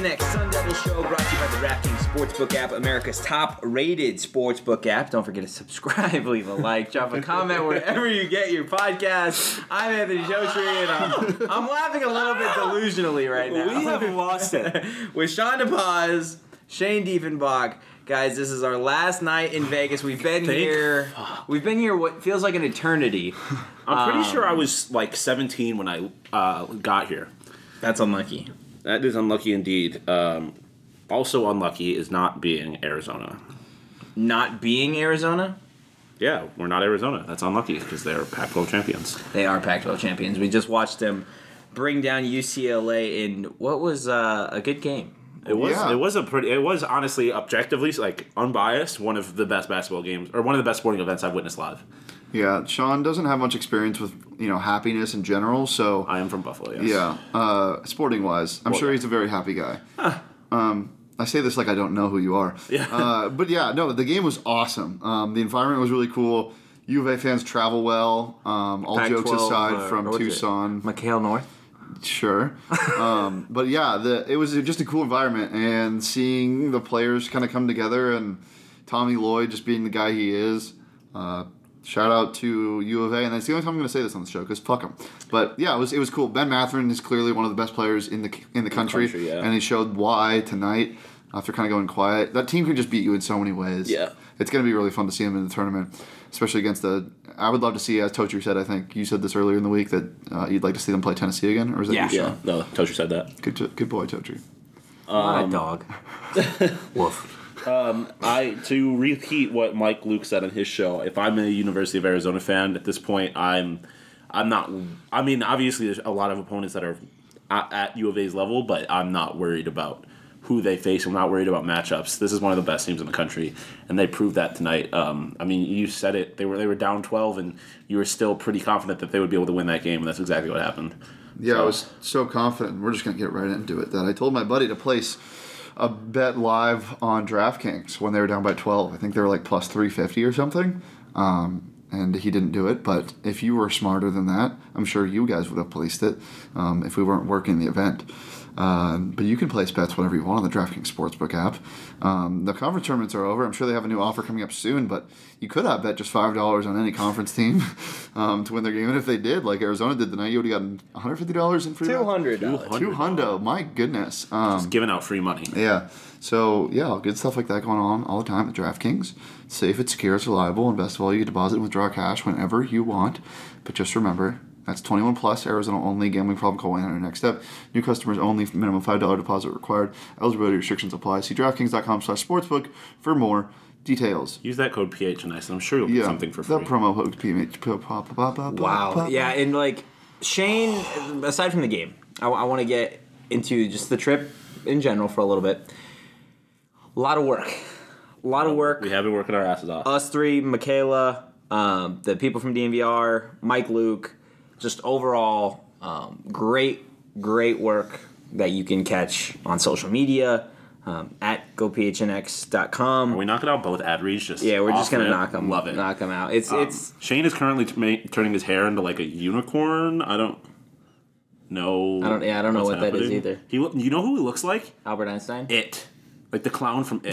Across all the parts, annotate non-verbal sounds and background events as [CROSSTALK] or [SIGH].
PHNX Sun Devil Show brought to you by the DraftKings Sportsbook app, America's top rated sportsbook app. Don't forget to subscribe, [LAUGHS] leave a like, drop a comment wherever you get your podcast. I'm Anthony Totri, and I'm, I'm laughing a little bit delusionally right now. We have lost it. [LAUGHS] With Sean DePaz, Shane Diefenbach. Guys, this is our last night in Vegas. We've been Thank here. We've been here what feels like an eternity. I'm pretty Um, sure I was like 17 when I uh, got here. That's unlucky. That is unlucky indeed. Um, also unlucky is not being Arizona. Not being Arizona, Yeah, we're not Arizona. That's unlucky because they're Pac-12 champions. They are Pac-12 champions. We just watched them bring down UCLA in what was uh, a good game. It was. Yeah. It was a pretty. It was honestly, objectively, like unbiased, one of the best basketball games or one of the best sporting events I've witnessed live. Yeah, Sean doesn't have much experience with you know happiness in general, so I am from Buffalo. Yes. yeah, uh, sporting wise, I'm sure he's a very happy guy. Um, I say this like I don't know who you are. Yeah. Uh, but yeah, no, the game was awesome. Um, the environment was really cool. U of A fans travel well. Um, all jokes Pac-12, aside, uh, from what is it? Tucson, McHale North. sure. um, but yeah, the it was just a cool environment, and seeing the players kind of come together, and Tommy Lloyd just being the guy he is. Uh, shout out to U of A, and that's the only time I'm going to say this on the show because fuck them. But yeah, it was it was cool. Ben Mathurin is clearly one of the best players in the in the country, country, yeah. and he showed why tonight after kind of going quiet. That team can just beat you in so many ways. Yeah. it's going to be really fun to see him in the tournament, especially against the. I would love to see, as Tocher said, I think you said this earlier in the week that uh, you'd like to see them play Tennessee again, or is that Yeah. you, Yeah. No, Toshi said that. Good, good boy, Tochi. Not a dog. [LAUGHS] Woof. I to repeat what Mike Luke said on his show. If I'm a University of Arizona fan at this point, I'm I'm not. I mean, obviously, there's a lot of opponents that are at, at U of A's level, but I'm not worried about who they face. I'm not worried about matchups. This is one of the best teams in the country, and they proved that tonight. Um, I mean, you said it. They were they were down 12, and you were still pretty confident that they would be able to win that game, and that's exactly what happened. Yeah, I was so confident. We're just gonna get right into it. That I told my buddy to place a bet live on DraftKings when they were down by twelve. I think they were like plus three fifty or something. Um, and he didn't do it. But if you were smarter than that, I'm sure you guys would have placed it um, if we weren't working the event. Um, but you can place bets whenever you want on the DraftKings Sportsbook app. Um, the conference tournaments are over. I'm sure they have a new offer coming up soon, but you could have bet just five dollars on any conference team [LAUGHS] um, to win their game. And if they did, like Arizona did tonight, you would have gotten 150 dollars in free. Two bets. hundred dollars. Two hundo. My goodness. Um, Just giving out free money. yeah. So yeah, good stuff like that going on all the time at DraftKings. It's safe, it's secure, it's reliable, and best of all, you can deposit and withdraw cash whenever you want. But just remember, that's 21 plus, Arizona only. Gambling problem? Call 1 Next step. New customers only. Minimum five dollar deposit required. Eligibility restrictions apply. See DraftKings.com/sportsbook for more details. Use that code PHNX, and I'm sure you'll get Yeah, something for free. That promo code PMH. Wow. Yeah, and like Shane, aside from the game, I, want to get into just the trip in general for a little bit. A lot of work. A lot of work. we have been working our asses off. Us three, Michaela, um, the people from DNVR, Mike Luke, just overall um, great, great work that you can catch on social media um, at gophnx.com. Are we knocking out both ad reads? Just yeah, we're just gonna knock them, Love it. knock them out. It's Um, it's Shane is currently t- ma- turning his hair into like a unicorn. I don't know. I don't- yeah, I don't know what that is either. He, you know who he looks like? Albert Einstein. It. Like the clown from It.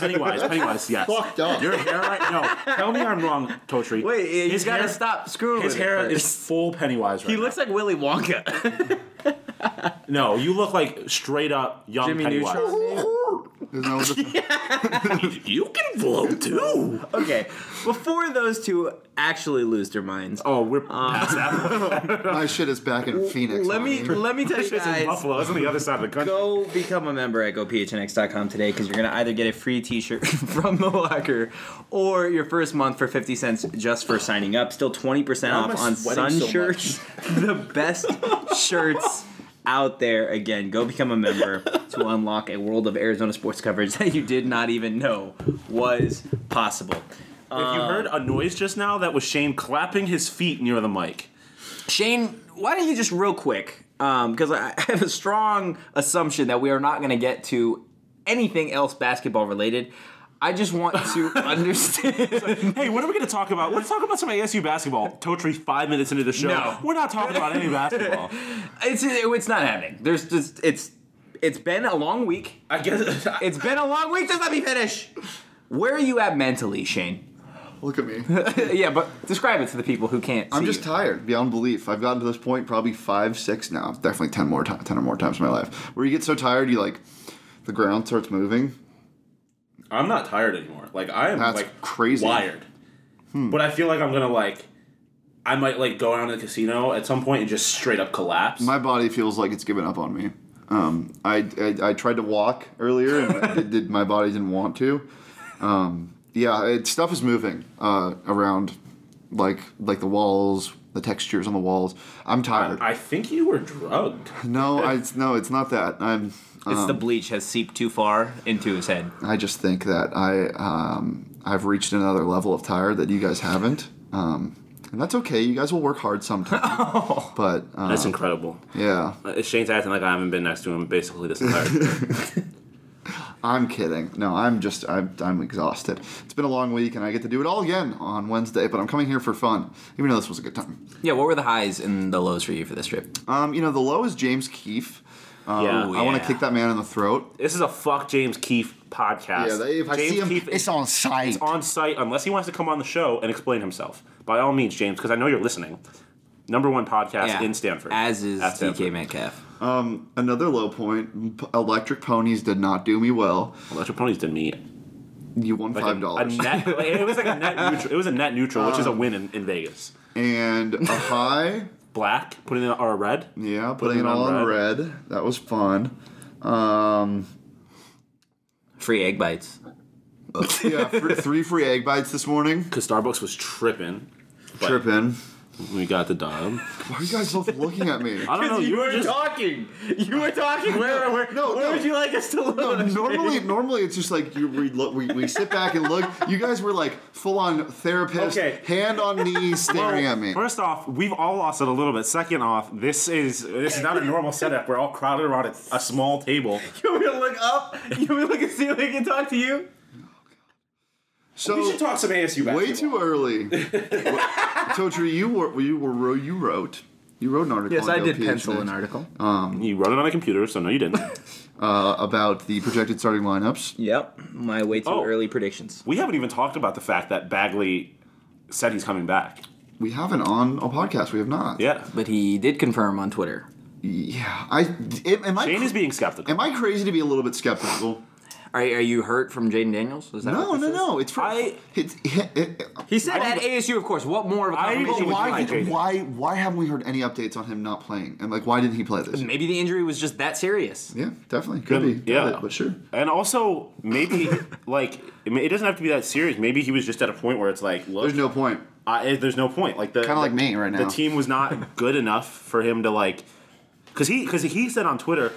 Pennywise, Pennywise, yes. fucked up. Your hair right? No, tell me I'm wrong, Totri. Wait, he's got to hair- stop screwing His with it hair is first. full Pennywise right He now. looks like Willy Wonka. [LAUGHS] No, you look like straight up young Jimmy Pennywise. Isn't that what the- [LAUGHS] You can float too. okay, before those two actually lose their minds, Oh, we're uh, past that. [LAUGHS] My shit is back in Phoenix. let me homie. let me tell you It's in guys. Buffalo. It's on the other side of the country. Go become a member at gophnx.com today because you're going to either get a free t shirt [LAUGHS] from the locker or your first month for 50 cents just for signing up. Still 20% off on Sun so shirts. the best shirts out there. Again, go become a member to unlock a world of Arizona sports coverage that you did not even know was possible. If you uh, heard a noise just now, that was Shane clapping his feet near the mic. Shane, why don't you just real quick, um, because I [LAUGHS] I have a strong assumption that we are not going to get to anything else basketball related. I just want [LAUGHS] to understand. Hey, what are we going to talk about? Let's talk about some ASU basketball. Totri, five minutes into the show. No. We're not talking about any basketball. [LAUGHS] it's it's not happening. There's just it's it's been a long week. I guess. [LAUGHS] It's been a long week. Just let me finish. Where are you at mentally, Shane? Look at me. [LAUGHS] yeah, but describe it to the people who can't. I'm see just you. tired beyond belief. I've gotten to this point probably five, six now. Definitely ten more, ti- ten or more times in my life, where you get so tired, you like the ground starts moving. I'm not tired anymore. Like I am That's like crazy. wired. Hmm. But I feel like I'm gonna like I might like go down to the casino at some point and just straight up collapse. My body feels like it's given up on me. Um, I, I I tried to walk earlier, and it [LAUGHS] did, my body didn't want to. Um, yeah, it, stuff is moving uh, around, like like the walls, the textures on the walls. I'm tired. I think you were drugged. [LAUGHS] no, I no, it's not that. I'm. It's Um, the bleach has seeped too far into his head. I just think that I um, I've reached another level of tired that you guys haven't, um, and that's okay. You guys will work hard sometime. [LAUGHS] But uh, That's incredible. yeah, Uh, Shane's acting like I haven't been next to him basically this entire. [LAUGHS] I'm kidding. No, I'm just I'm I'm exhausted. It's been a long week, and I get to do it all again on Wednesday. But I'm coming here for fun, even though this was a good time. Yeah, what were the highs and the lows for you for this trip? Um, you know, the low is James Keefe. Um, Yeah. I want to kick that man in the throat. this is a fuck James Keefe podcast. Yeah, they, if I James see him, Keefe it's on site. It's on site unless he wants to come on the show and explain himself. By all means, James, because I know you're listening. Number one podcast in Stanford. As is At Stanford. DK Metcalf. Um, another low point: Electric Ponies did not do me well. Electric Ponies did me You won like five dollars. A, net, [LAUGHS] it was like a net neutral. It was a net neutral, which is a win in, in Vegas. and a high. Black, putting in or a red. Yeah, Putting putting it it on all on red. That was fun. Um, Free egg bites. yeah, three free egg bites this morning. Because Starbucks was tripping. But Tripping. We got the dub. Why are you guys both looking at me? I don't know. You, were just. talking. You were talking. Where, where, No, where no. would you like us to look? No, normally, [LAUGHS] normally it's just like you we look, we, we sit back and look. You guys were like full on therapist, Okay. hand on knee, [LAUGHS] staring at me. First off, we've all lost it a little bit. Second off, this is this is not a normal setup. We're all crowded around a, a small table. [LAUGHS] You want me to look up? You want me to look and see if we can talk to you? So we should talk some ASU basketball. way too early. [LAUGHS] Totri, you were you were you wrote you wrote an article. Yes, on I did pencil an Next, article. You wrote it on a computer, so no, you didn't. [LAUGHS] uh, about the projected starting lineups. Yep, my way too Oh. early predictions. we haven't even talked about the fact that Bagley said he's coming back. We haven't on a podcast. We have not. Yeah, But he did confirm on Twitter. Yeah. I am, am I Shane cr- is being skeptical. am I crazy to be a little bit skeptical? Are, are you hurt from Jayden Daniels? Is that No, no, is? no. It's for I- it's, [LAUGHS] it, it, He said I at ASU, of course. What more of a I confirmation don't would you why, like? did, why why haven't we heard any updates on him not playing? And like why didn't he play this? Maybe the injury was just that serious. Yeah, definitely could be. yeah. Doubt it, but sure. And also, maybe [LAUGHS] like it doesn't have to be that serious. Maybe he was just at a point where it's like, look, There's no point. I, eh, there's no point. Like the Kinda like me right now. The team was not [LAUGHS] good enough for him to like, because he because he said on Twitter,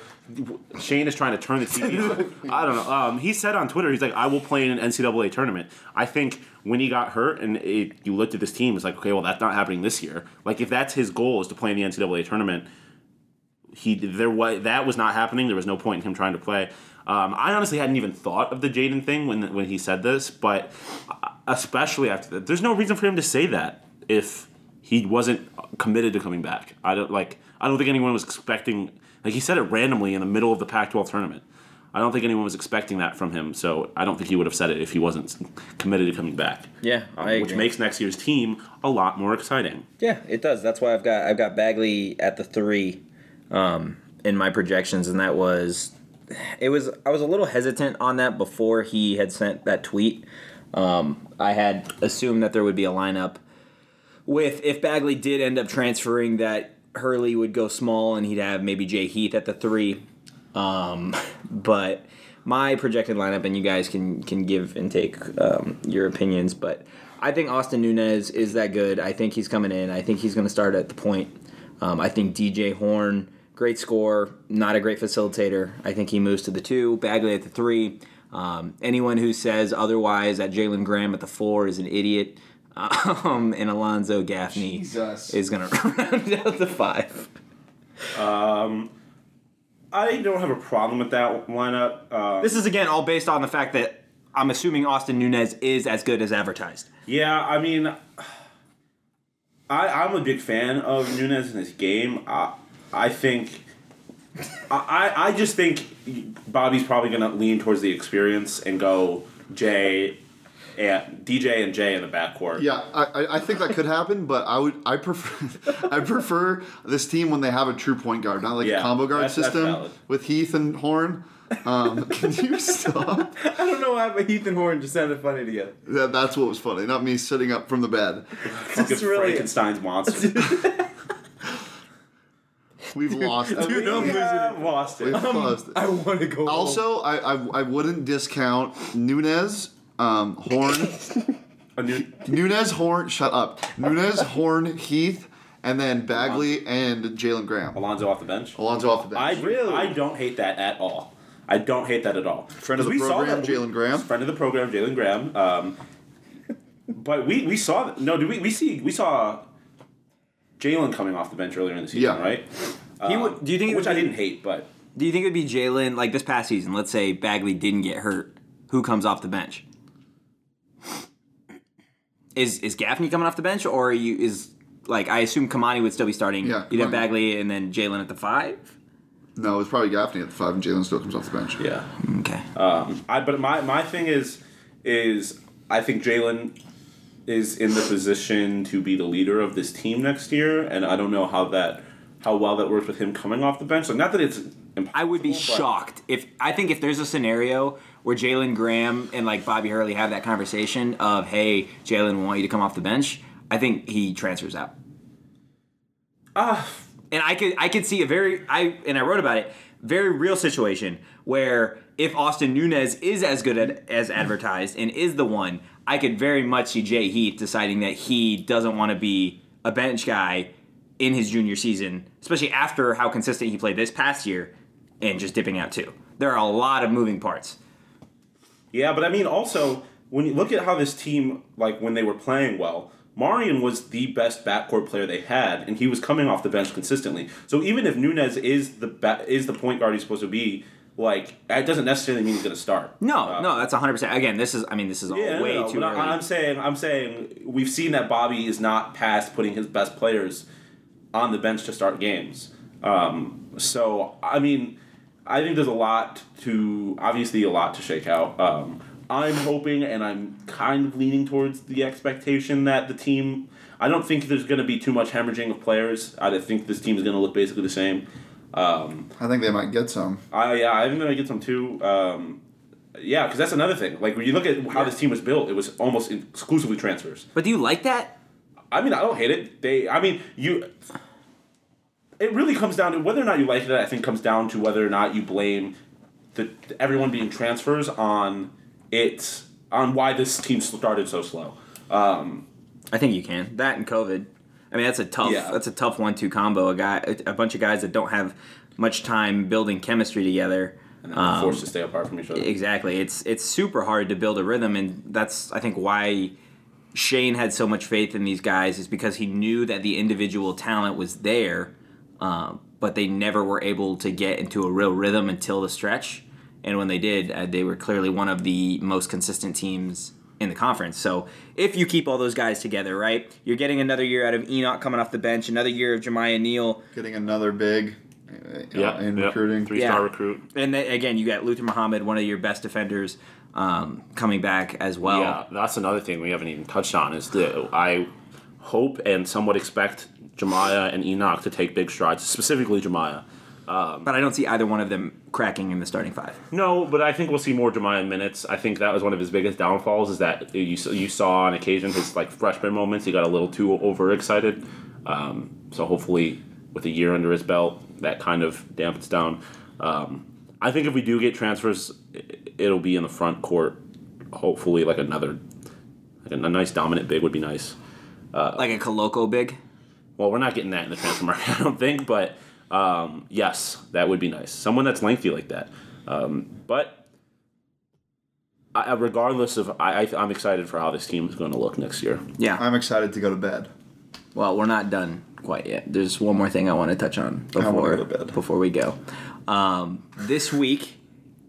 Shane is trying to turn the TV. I don't know. Um, he said on Twitter, he's like, I will play in an NCAA tournament. I think when he got hurt and it, you looked at this team, it's like, okay, well that's not happening this year. Like if that's his goal is to play in the NCAA tournament, he there was that was not happening. There was no point in him trying to play. Um, I honestly hadn't even thought of the Jayden thing when when he said this, but uh, especially after that, there's no reason for him to say that if he wasn't committed to coming back. I don't like. I don't think anyone was expecting. Like he said it randomly in the middle of the Pac-12 tournament. I don't think anyone was expecting that from him. So I don't think he would have said it if he wasn't committed to coming back. Yeah, I Which agree. makes next year's team a lot more exciting. Yeah, it does. That's why I've got I've got Bagley at the three um, in my projections, and that was it was I was a little hesitant on that before he had sent that tweet. Um, I had assumed that there would be a lineup with if Bagley did end up transferring that Hurley would go small and he'd have maybe Jay Heath at the three. Um, [LAUGHS] but my projected lineup, and you guys can can give and take um, your opinions, but I think Austin Nunez is that good. I think he's coming in. I think he's going to start at the point. Um, I think DJ Horne, great scorer, not a great facilitator. I think he moves to the two. Bagley at the three. Um, anyone who says otherwise that Jalen Graham at the four is an idiot. Um, and Alonzo Gaffney Jesus. is going [LAUGHS] to round out the five. I don't have a problem with that lineup. Uh, This is again all based on the fact that I'm assuming Austin Nunez is as good as advertised. Yeah, I mean, I I'm a big fan of Nunez in his game. I I think. I, I I just think Bobby's probably going to lean towards the experience and go Jay, and DJ and Jay in the backcourt. Yeah, I, I- I think that could happen, but I would I prefer [LAUGHS] I prefer this team when they have a true point guard, not like Yeah, a combo guard that's- that's system valid. with Heath and Horne. Um, [LAUGHS] can you stop? [LAUGHS] I don't know why, but Heath and Horne just sounded funny together. That, that's what was funny, not me sitting up from the bed. Fucking It's really- Frankenstein's monster. We've lost it. Dude, I'm We have lost We've it. lost it. I want to go. Also, I, I I wouldn't discount Nunez, um, Horne, new, Nunez, Horne. Shut up. Nunez, Horne, Heath, and then Bagley and Jalen Graham. Alonzo off the bench. Alonzo off the bench. I. Really? I don't hate that at all. I don't hate that at all. Friend of the 'Cause we saw program, Jalen Graham. Friend of the program, Jalen Graham. Um, but we we saw no. Do we we see we saw Jalen coming off the bench earlier in the season, Yeah. right? He would- do you think it which would I be- didn't hate, but Do you think it would be Jalen like this past season? Let's say Bagley didn't get hurt. Who comes off the bench? Is is Gaffney coming off the bench, or are you is like I assume Kimani would still be starting? Yeah, you'd have Kimani. Bagley and then Jalen at the five. No, it's probably Gaffney at the five, and Jalen still comes off the bench. yeah. Okay. Um, I but my my thing is is I think Jalen is in the position to be the leader of this team next year, and I don't know how that how well that works with him coming off the bench. Like not that it's I would be shocked if I think if there's a scenario where Jalen Graham and like Bobby Hurley have that conversation of hey Jalen we want you to come off the bench, I think he transfers out. Ah, And I could I could see a very I and I wrote about it very real situation where if Austin Nunez is as good at, as advertised and is the one, I could very much see Jay Heath deciding that he doesn't want to be a bench guy in his junior season, especially after how consistent he played this past year, and just dipping out too. There are a lot of moving parts. Yeah, but I mean, also when you look at how this team, like when they were playing well, Marreon was the best backcourt player they had, and he was coming off the bench consistently. So even if Nunez is the ba- is the point guard he's supposed to be, like it doesn't necessarily mean he's going to start. No, Uh, no, that's 100%. Again, this is I mean this is all Yeah, way no, too early. I'm saying, I'm saying, we've seen that Bobby is not past putting his best players on the bench to start games. Um, so I mean, I think there's a lot to obviously a lot to shake out. Um, I'm hoping and I'm kind of leaning towards the expectation that the team. I don't think there's going to be too much hemorrhaging of players. I think this team is going to look basically the same. Um, I think they might get some. I yeah, I think they're gonna get some too. Um, yeah, because that's another thing. Like when you look at how this team was built, it was almost exclusively transfers. but do you like that? I mean, I don't hate it. They, I mean, you. It really comes down to whether or not you like it. I think comes down to whether or not you blame the everyone being transfers on it on why this team started so slow. Um, I think you can. That and COVID. I mean, that's a tough. Yeah. That's a tough one-two combo. A guy, a, a bunch of guys that don't have much time building chemistry together. and Um, forced to stay apart from each other. Exactly. It's it's super hard to build a rhythm, and that's I think why Shane had so much faith in these guys is because he knew that the individual talent was there, um, but they never were able to get into a real rhythm until the stretch. And when they did, uh, they were clearly one of the most consistent teams in the conference. So if you keep all those guys together, right, you're getting another year out of Enoch coming off the bench, another year of Jamiya Neal. Getting another big. uh, Yeah, in yep. recruiting. Three Yeah. star recruit. And then, again, you got Luther Muhammad, one of your best defenders, um, coming back as well. Yeah, that's another thing we haven't even touched on is that I hope and somewhat expect Jamiya and Enoch to take big strides, specifically Jamiya. But I don't see either one of them cracking in the starting five. No, but I think we'll see more Jamiya minutes. I think that was one of his biggest downfalls is that you you saw on occasion his like freshman moments he got a little too overexcited. Um, so hopefully with a year under his belt that kind of dampens down. Um, I think if we do get transfers, it'll be in the front court. Hopefully, like another like a, a nice dominant big would be nice. like a Koloko big. Well, we're not getting that in the transfer market, [LAUGHS] I don't think. But um, yes, that would be nice. Someone that's lengthy like that. Um, but I, regardless of, I, I, I'm excited for how this team is going to look next year. Yeah. I'm excited to go to bed. Well, we're not done quite yet. There's one more thing I want to touch on wanna before to before we go. Um, this week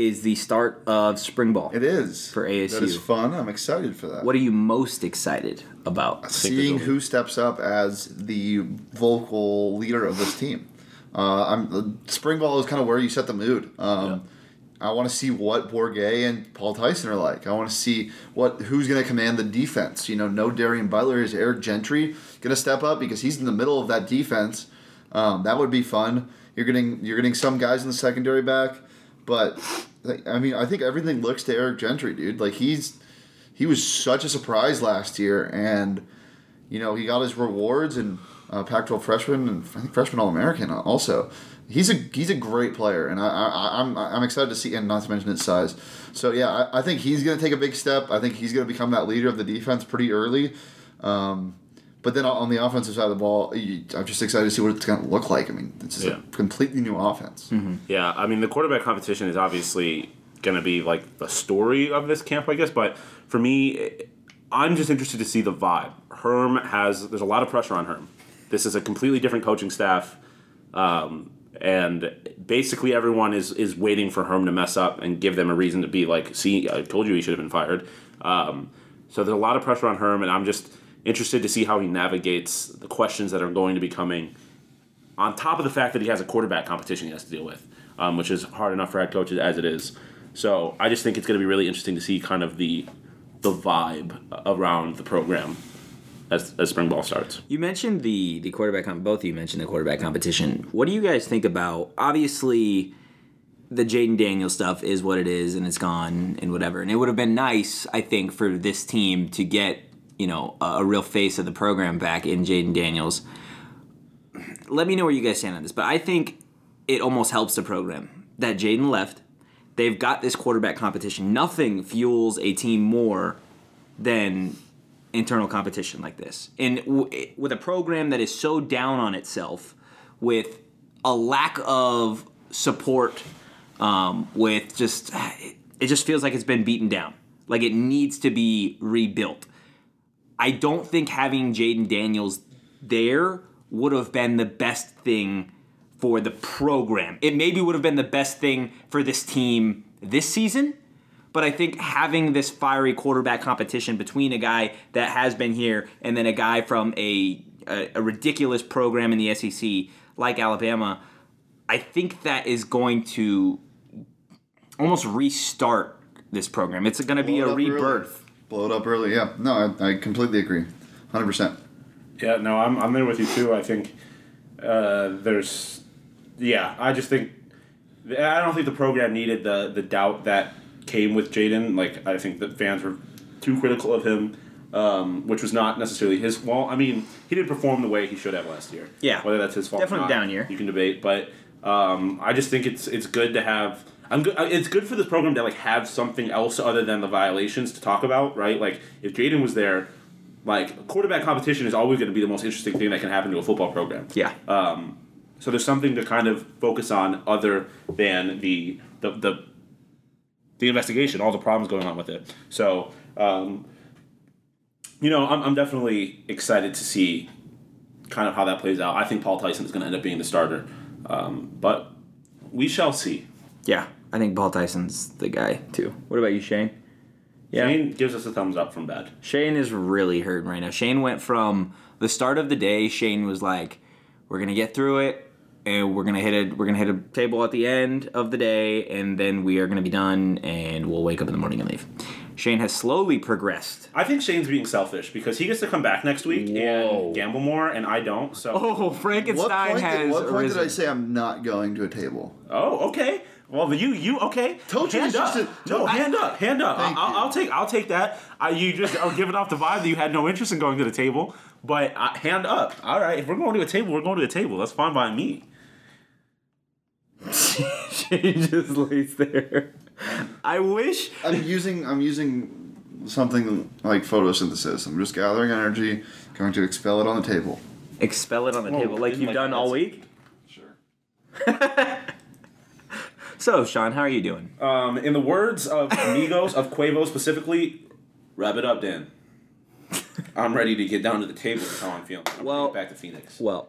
is the start of spring ball. It is For ASU. That is fun. I'm excited for that. What are you most excited about? seeing who steps up as the vocal leader of this team. Uh, I'm uh, spring ball is kind of where you set the mood. Um, I want to see what Bourguet and Paul Tyson are like. I want to see what who's going to command the defense. You know, no Darien Butler is Eric Gentry going to step up because he's in the middle of that defense. Um, that would be fun. You're getting you're getting some guys in the secondary back, but like, I mean, I think everything looks to Eric Gentry, dude. Like he's he was such a surprise last year, and you know he got his rewards and uh, Pac-12 freshman and I think freshman All-American also. He's a he's a great player, and I, I I'm I'm excited to see, and not to mention his size. So yeah, I, I think he's going to take a big step. I think he's going to become that leader of the defense pretty early. Um, but then on the offensive side of the ball, I'm just excited to see what it's going to look like. I mean, it's just Yeah. a completely new offense. Yeah, I mean the quarterback competition is obviously going to be like the story of this camp, I guess. But for me, I'm just interested to see the vibe. Herm has there's a lot of pressure on Herm. This is a completely different coaching staff, um, and basically everyone is is waiting for Herm to mess up and give them a reason to be like, see, I told you he should have been fired. Um, so there's a lot of pressure on Herm, and I'm just interested to see how he navigates the questions that are going to be coming on top of the fact that he has a quarterback competition he has to deal with, um, which is hard enough for head coaches as it is. So I just think it's going to be really interesting to see kind of the the vibe around the program as, as spring ball starts. You mentioned the the quarterback. Com- both of you mentioned the quarterback competition. What do you guys think about? Obviously, the Jayden Daniels stuff is what it is, and it's gone and whatever. And it would have been nice, I think, for this team to get you know a, real face of the program back in Jayden Daniels. Let me know where you guys stand on this, but I think it almost helps the program that Jayden left. They've got this quarterback competition. Nothing fuels a team more than internal competition like this. And w- with a program that is so down on itself, with a lack of support, um, with just it just feels like it's been beaten down. Like it needs to be rebuilt. I don't think having Jayden Daniels there would have been the best thing for the program. It maybe would have been the best thing for this team this season, but I think having this fiery quarterback competition between a guy that has been here and then a guy from a, a, a ridiculous program in the SEC like Alabama, I think that is going to almost restart this program. It's going to be a rebirth. Blow it up early. Yeah. No, I, I completely agree. Hundred percent. Yeah, no, I'm, I'm there with you too. I think uh, there's, yeah, I just think I don't think the program needed the the doubt that came with Jayden. Like I think that fans were too critical of him, um, which was not necessarily his. Well, I mean, he didn't perform the way he should have last year. Yeah. whether that's his fault. or Definitely not, down year. You can debate, but um, I just think it's it's good to have. I'm good. It's good for this program to like have something else other than the violations to talk about, right? Like if Jayden was there, like quarterback competition is always going to be the most interesting thing that can happen to a football program. Yeah. So there's something to kind of focus on other than the the the, the investigation, all the problems going on with it. So, um, you know, I'm, I'm definitely excited to see kind of how that plays out. I think Paul Tyson is going to end up being the starter, um, but we shall see. yeah, I think Paul Tyson's the guy too. What about you, Shane? Yeah. Shane gives us a thumbs up from bad. Shane is really hurting right now. Shane went from the start of the day, Shane was like, We're gonna get through it. and we're gonna hit a we're gonna hit a table at the end of the day, and then we are gonna be done, and we'll wake up in the morning and leave. Shane has slowly progressed. I think Shane's being selfish because he gets to come back next week Whoa. and gamble more, and I don't. So, Oh, What Frankenstein point, has did, what point did I say I'm not going to a table? oh, okay. Well, you, you, okay? Told you hand it's up. just a- no, no, I- hand up, hand up. Thank I'll. I'll take, I'll take that. I, you just are giving off the vibe that you had no interest in going to the table, but uh, hand up. All right, if we're going to a table, we're going to a table. That's fine by me. [LAUGHS] [LAUGHS] she just lays there. I wish. I'm using I'm using something like photosynthesis. I'm just gathering energy, going to expel it on the table. Expel it on the Whoa, table like you've like done all week. Sure. [LAUGHS] So, Sean, how are you doing? Um, in the words of [LAUGHS] Amigos, of Quavo specifically, wrap it up, Dan. I'm ready to get down to the table. How I'm feeling. I'm Well- ready to get back to Phoenix. Well,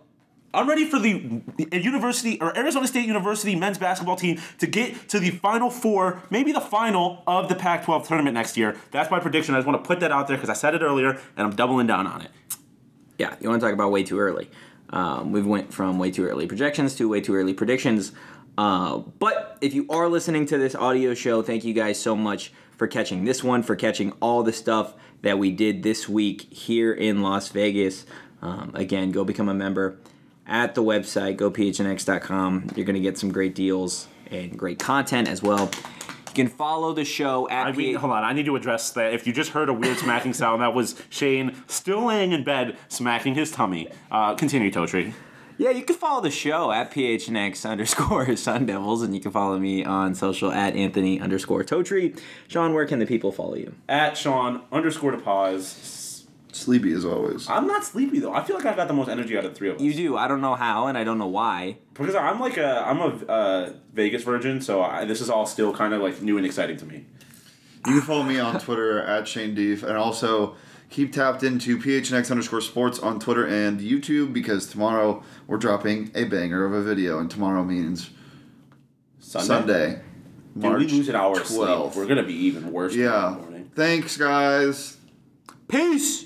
I'm ready for the University or Arizona State University men's basketball team to get to the final four, maybe the final of the Pac-12 tournament next year. That's my prediction. I just want to put that out there because I said it earlier, and I'm doubling down on it. yeah, you want to talk about way too early. Um, we've went from way too early projections to way too early predictions. Uh, but if you are listening to this audio show, thank you guys so much for catching this one, for catching all the stuff that we did this week here in Las Vegas. Um, again, go become a member at the website, gophnx.com. You're going to get some great deals and great content as well. You can follow the show at I mean, P- hold on. I need to address that. If you just heard a weird smacking sound, that was Shane still laying in bed smacking his tummy. Uh, continue, Totri. Yeah, you can follow the show at PHNX underscore [LAUGHS] Sun Devils, and you can follow me on social at Anthony underscore Totri. Sean, where can the people follow you? At Sean underscore DePaz. Sleepy as always. I'm not sleepy though. I feel like I've got the most energy out of the three of us. You do. I don't know how, and I don't know why. because I'm like a I'm a uh, Vegas virgin, so I, this is all still kind of like new and exciting to me. You can follow me on Twitter at Shane Deef, and also keep tapped into PHNX underscore sports on Twitter and YouTube because tomorrow we're dropping a banger of a video, and tomorrow means Sunday. Sunday. Dude, March we lose an hour of sleep. 12th. We're gonna be even worse. Yeah. morning. Thanks, guys. Peace!